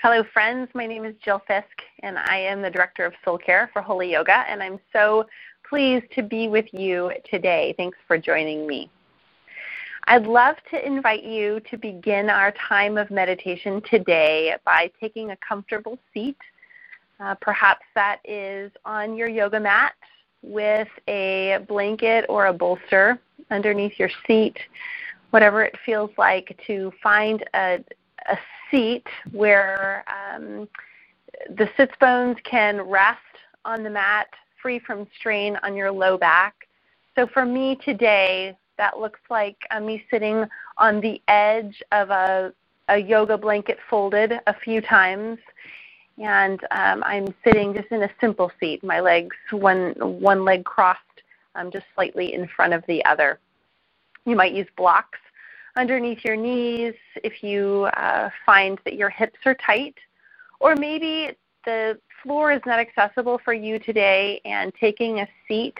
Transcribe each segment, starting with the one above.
Hello, friends. My name is Jill Fisk, and I am the Director of Soul Care for Holy Yoga, and I'm so pleased to be with you today. Thanks for joining me. I'd love to invite you to begin our time of meditation today by taking a comfortable seat. Uh, perhaps that is on your yoga mat with a blanket or a bolster underneath your seat, whatever it feels like to find a, a seat where um, the sits bones can rest on the mat, free from strain on your low back. So for me today, that looks like uh, me sitting on the edge of a, a yoga blanket folded a few times. And um, I'm sitting just in a simple seat, my legs, one, one leg crossed um, just slightly in front of the other. You might use blocks underneath your knees if you uh, find that your hips are tight, or maybe the floor is not accessible for you today and taking a seat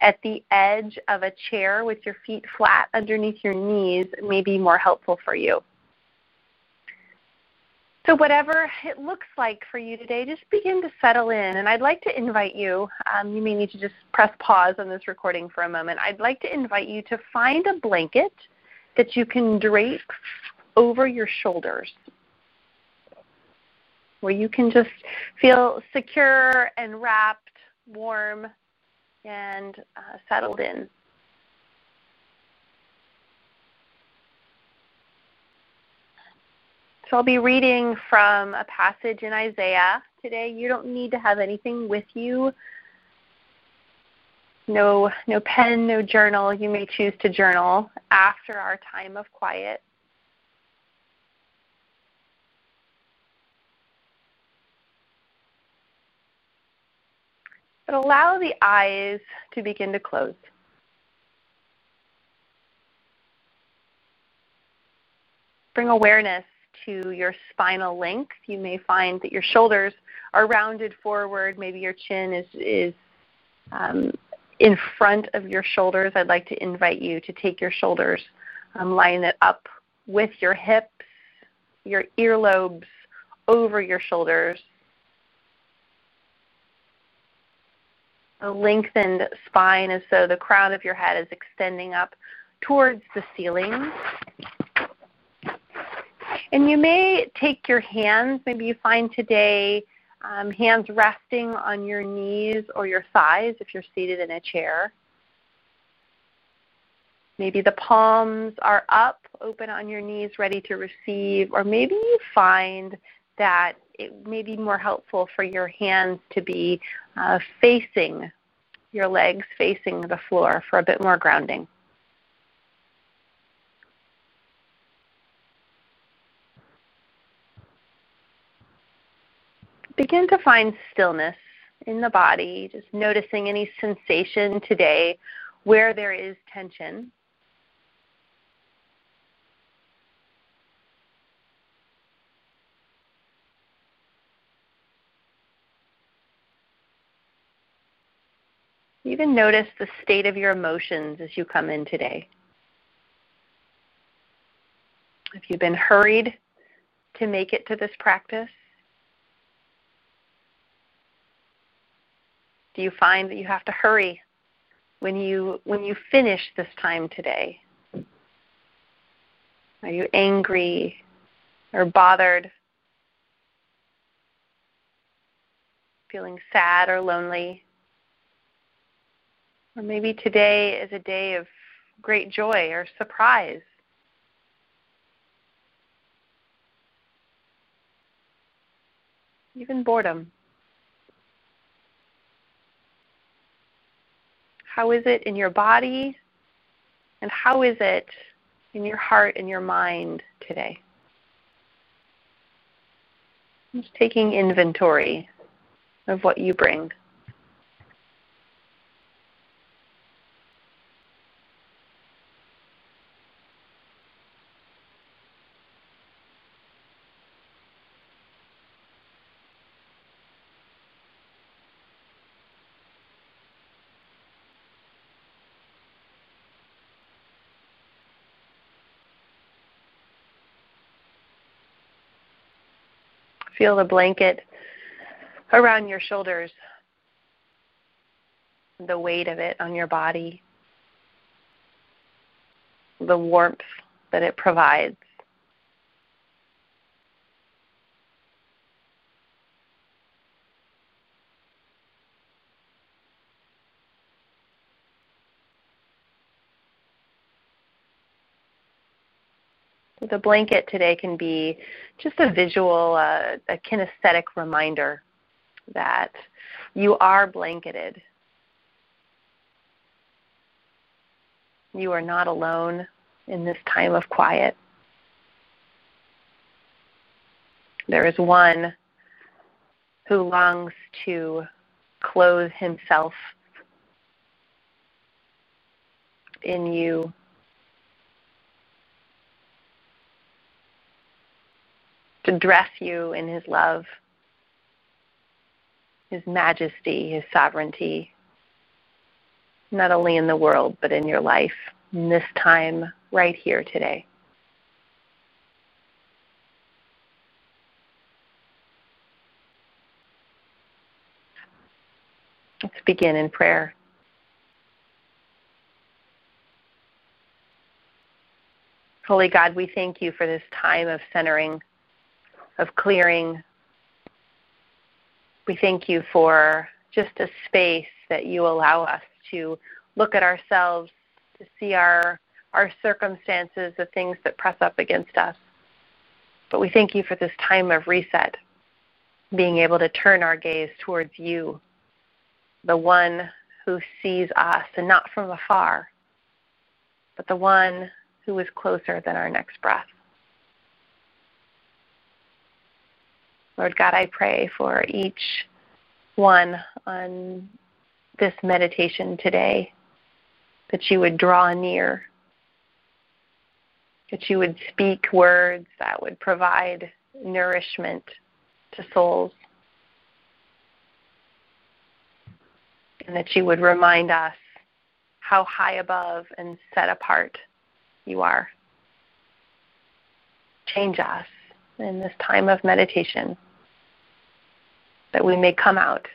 at the edge of a chair with your feet flat underneath your knees may be more helpful for you. So, whatever it looks like for you today, just begin to settle in. And I'd like to invite you, um, you may need to just press pause on this recording for a moment. I'd like to invite you to find a blanket that you can drape over your shoulders, where you can just feel secure and wrapped, warm, and uh, settled in. So I'll be reading from a passage in Isaiah today. You don't need to have anything with you no no pen, no journal. You may choose to journal after our time of quiet. But allow the eyes to begin to close. Bring awareness to your spinal length. You may find that your shoulders are rounded forward. Maybe your chin is, is um, in front of your shoulders, I'd like to invite you to take your shoulders, um, line it up with your hips, your earlobes over your shoulders. A lengthened spine as though the crown of your head is extending up towards the ceiling. And you may take your hands, maybe you find today um, hands resting on your knees or your thighs if you're seated in a chair. Maybe the palms are up, open on your knees, ready to receive, or maybe you find that it may be more helpful for your hands to be uh, facing your legs, facing the floor for a bit more grounding. Begin to find stillness in the body, just noticing any sensation today where there is tension. Even notice the state of your emotions as you come in today. If you've been hurried to make it to this practice, Do you find that you have to hurry when you when you finish this time today? Are you angry or bothered? Feeling sad or lonely? Or maybe today is a day of great joy or surprise. Even boredom. How is it in your body? And how is it in your heart and your mind today? Just taking inventory of what you bring. Feel the blanket around your shoulders, the weight of it on your body, the warmth that it provides. The blanket today can be just a visual, uh, a kinesthetic reminder that you are blanketed. You are not alone in this time of quiet. There is one who longs to clothe himself in you to dress you in His love, His majesty, His sovereignty, not only in the world, but in your life, in this time, right here today. Let's begin in prayer. Holy God, we thank you for this time of centering of clearing. We thank you for just a space that you allow us to look at ourselves, to see our our circumstances, the things that press up against us. But we thank you for this time of reset, being able to turn our gaze towards you, the one who sees us and not from afar, but the one who is closer than our next breath. Lord God, I pray for each one on this meditation today that you would draw near, that you would speak words that would provide nourishment to souls, and that you would remind us how high above and set apart you are. Change us in this time of meditation that we may come out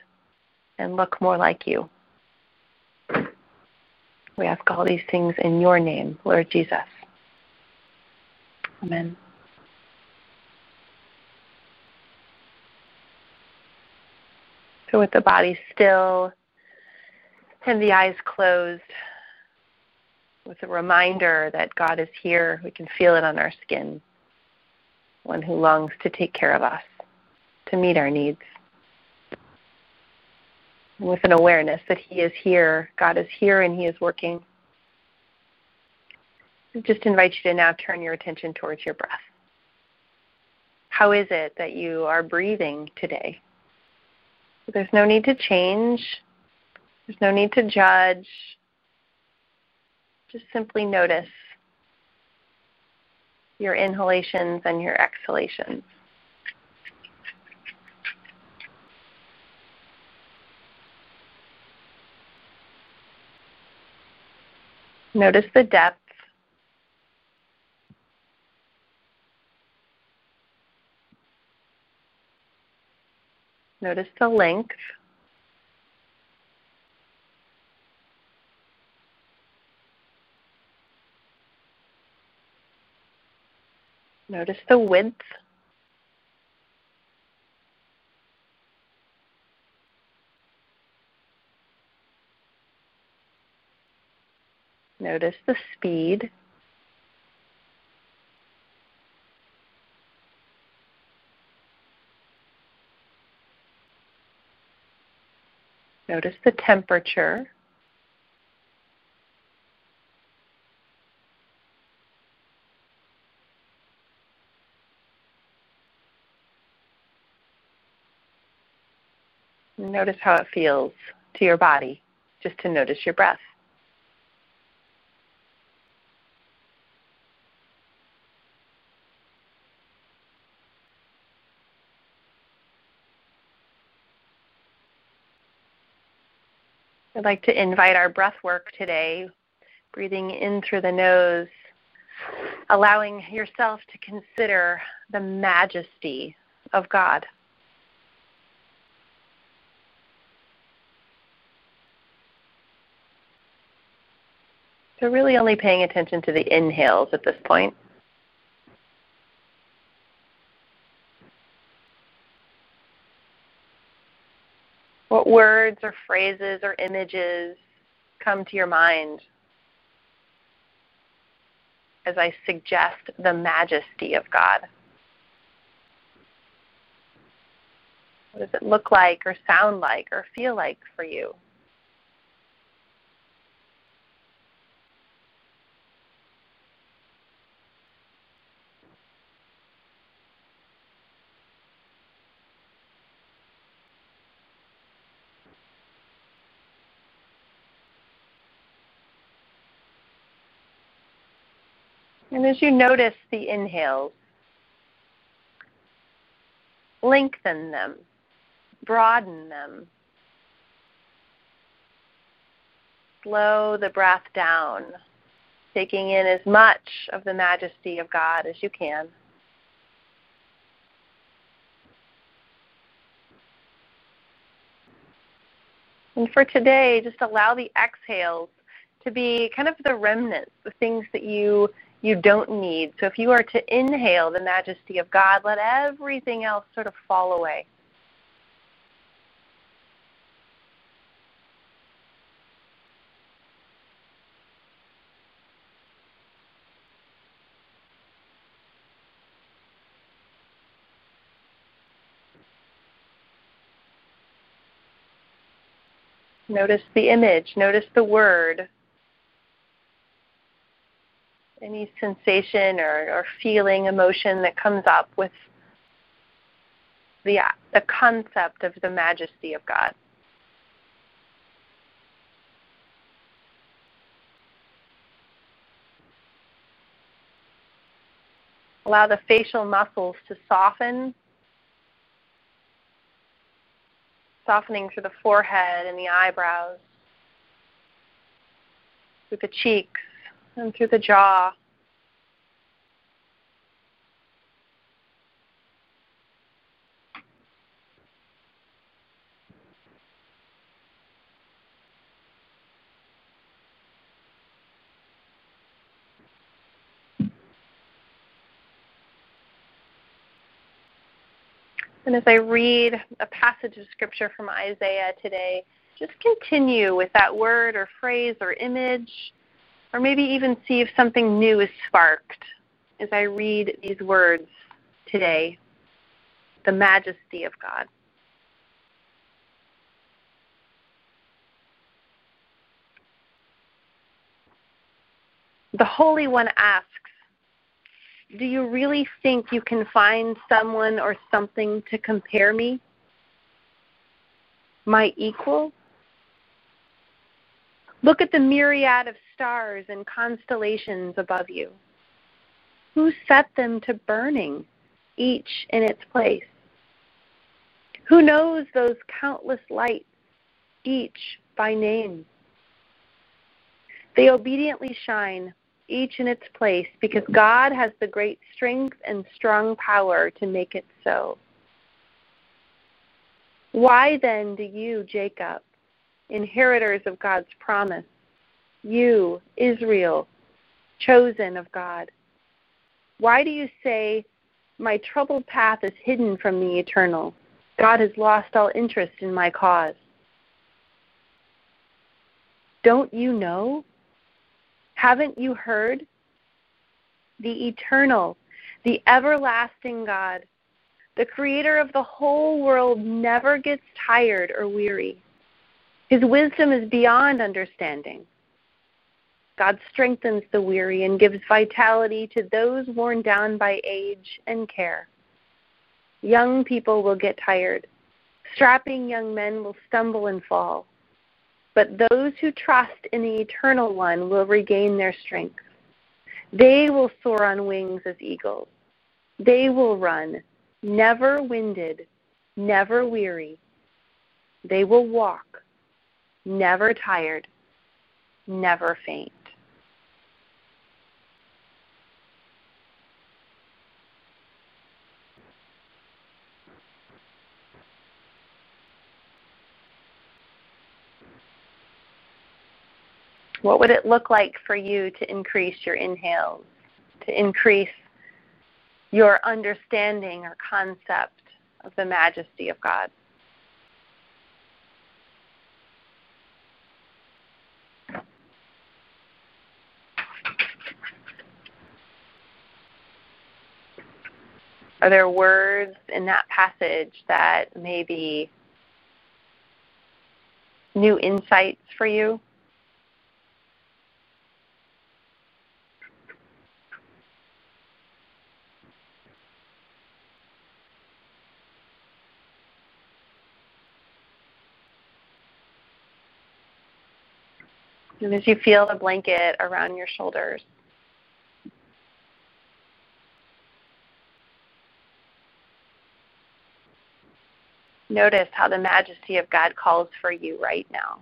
and look more like you. We ask all these things in your name, Lord Jesus. Amen. So, with the body still and the eyes closed, with a reminder that God is here, we can feel it on our skin one who longs to take care of us, to meet our needs. With an awareness that He is here, God is here, and He is working. I just invite you to now turn your attention towards your breath. How is it that you are breathing today? There's no need to change. There's no need to judge. Just simply notice your inhalations and your exhalations. Notice the depth. Notice the length. Notice the width. Notice the speed. Notice the temperature. Notice how it feels to your body, just to notice your breath. I'd like to invite our breath work today, breathing in through the nose, allowing yourself to consider the majesty of God. So, really only paying attention to the inhales at this point. What words or phrases or images come to your mind as I suggest the majesty of God? What does it look like or sound like or feel like for you? And as you notice the inhales, lengthen them, broaden them. Slow the breath down, taking in as much of the majesty of God as you can. And for today, just allow the exhales to be kind of the remnants, the things that you you don't need. So if you are to inhale the majesty of God, let everything else sort of fall away. Notice the image, notice the word, any sensation or, or feeling, emotion that comes up with the, the concept of the majesty of God. Allow the facial muscles to soften, softening through the forehead and the eyebrows, through the cheeks and through the jaw. And as I read a passage of scripture from Isaiah today, just continue with that word or phrase or image or maybe even see if something new is sparked as I read these words today the majesty of God. The Holy One asks, Do you really think you can find someone or something to compare me? My equal? Look at the myriad of stars and constellations above you. Who set them to burning, each in its place? Who knows those countless lights, each by name? They obediently shine, each in its place, because God has the great strength and strong power to make it so. Why then do you, Jacob, inheritors of God's promise. You, Israel, chosen of God. Why do you say, My troubled path is hidden from the eternal? God has lost all interest in my cause. Don't you know? Haven't you heard? The eternal, the everlasting God, the creator of the whole world, never gets tired or weary. His wisdom is beyond understanding. God strengthens the weary and gives vitality to those worn down by age and care. Young people will get tired. Strapping young men will stumble and fall. But those who trust in the Eternal One will regain their strength. They will soar on wings as eagles. They will run, never winded, never weary. They will walk never tired, never faint. What would it look like for you to increase your inhales, to increase your understanding or concept of the majesty of God? Are there words in that passage that may be new insights for you? And as you feel the blanket around your shoulders, notice how the majesty of God calls for you right now.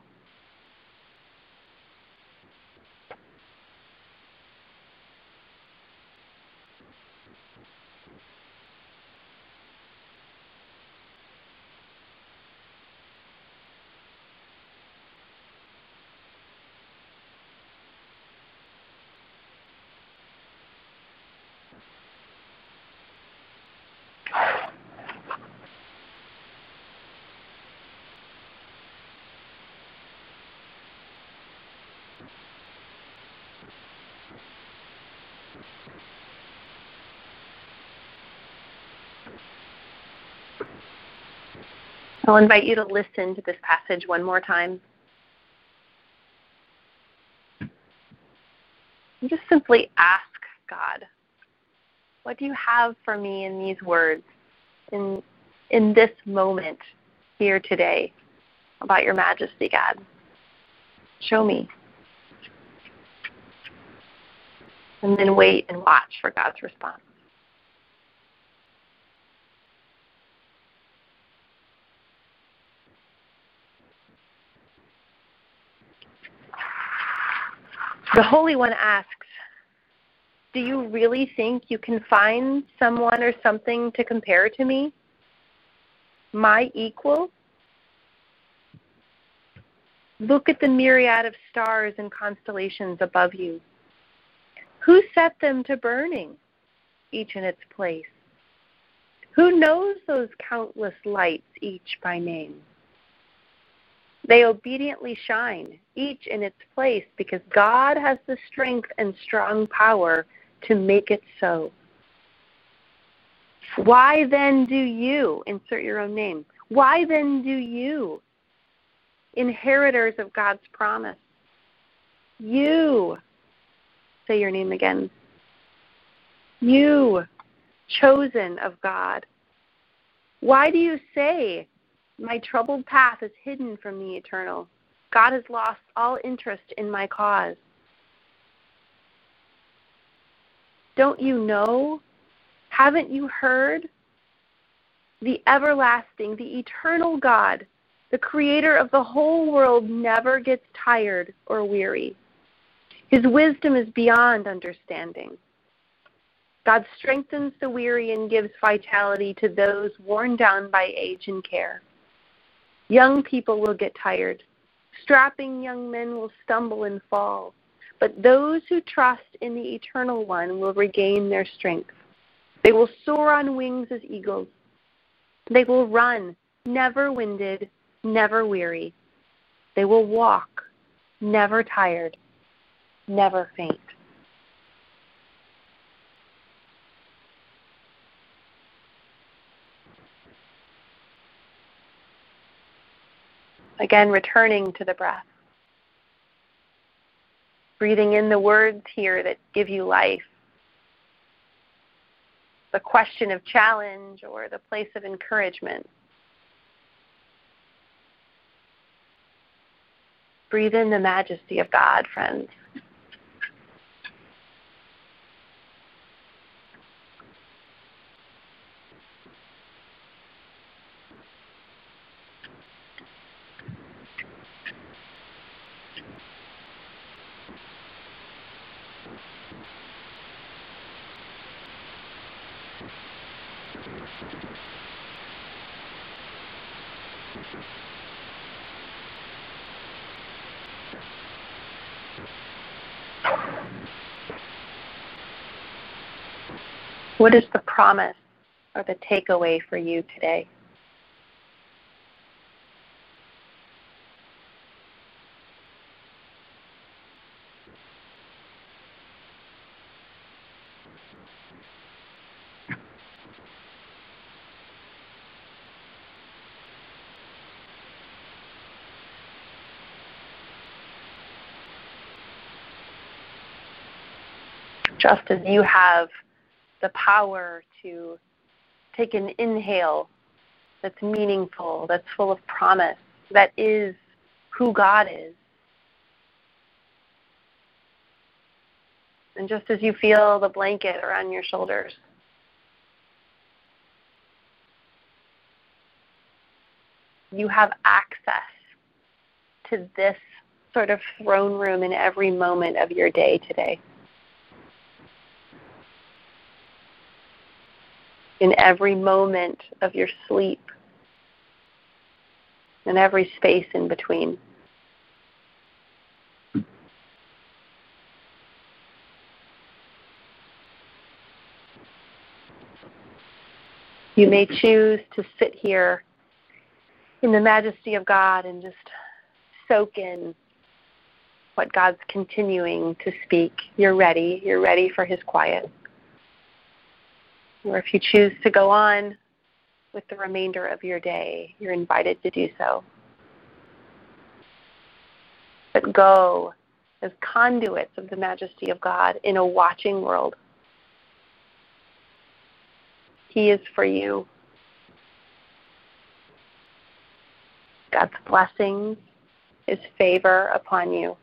I'll invite you to listen to this passage one more time. And just simply ask God, what do you have for me in these words, in, in this moment here today about your majesty, God? Show me. And then wait and watch for God's response. The Holy One asks, Do you really think you can find someone or something to compare to me? My equal? Look at the myriad of stars and constellations above you. Who set them to burning, each in its place? Who knows those countless lights, each by name? They obediently shine, each in its place, because God has the strength and strong power to make it so. Why then do you, insert your own name, why then do you, inheritors of God's promise, you, say your name again, you, chosen of God, why do you say, my troubled path is hidden from the eternal. God has lost all interest in my cause. Don't you know? Haven't you heard? The everlasting, the eternal God, the creator of the whole world, never gets tired or weary. His wisdom is beyond understanding. God strengthens the weary and gives vitality to those worn down by age and care. Young people will get tired. Strapping young men will stumble and fall. But those who trust in the Eternal One will regain their strength. They will soar on wings as eagles. They will run, never winded, never weary. They will walk, never tired, never faint. Again, returning to the breath. Breathing in the words here that give you life. The question of challenge or the place of encouragement. Breathe in the majesty of God, friends. What is the promise or the takeaway for you today? just as you have the power to take an inhale that's meaningful, that's full of promise, that is who God is. And just as you feel the blanket around your shoulders, you have access to this sort of throne room in every moment of your day today. In every moment of your sleep and every space in between. You may choose to sit here in the majesty of God and just soak in what God's continuing to speak. You're ready. You're ready for His quiet or if you choose to go on with the remainder of your day, you're invited to do so. But go as conduits of the majesty of God in a watching world. He is for you. God's blessings, His favor upon you.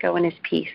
Go in His peace.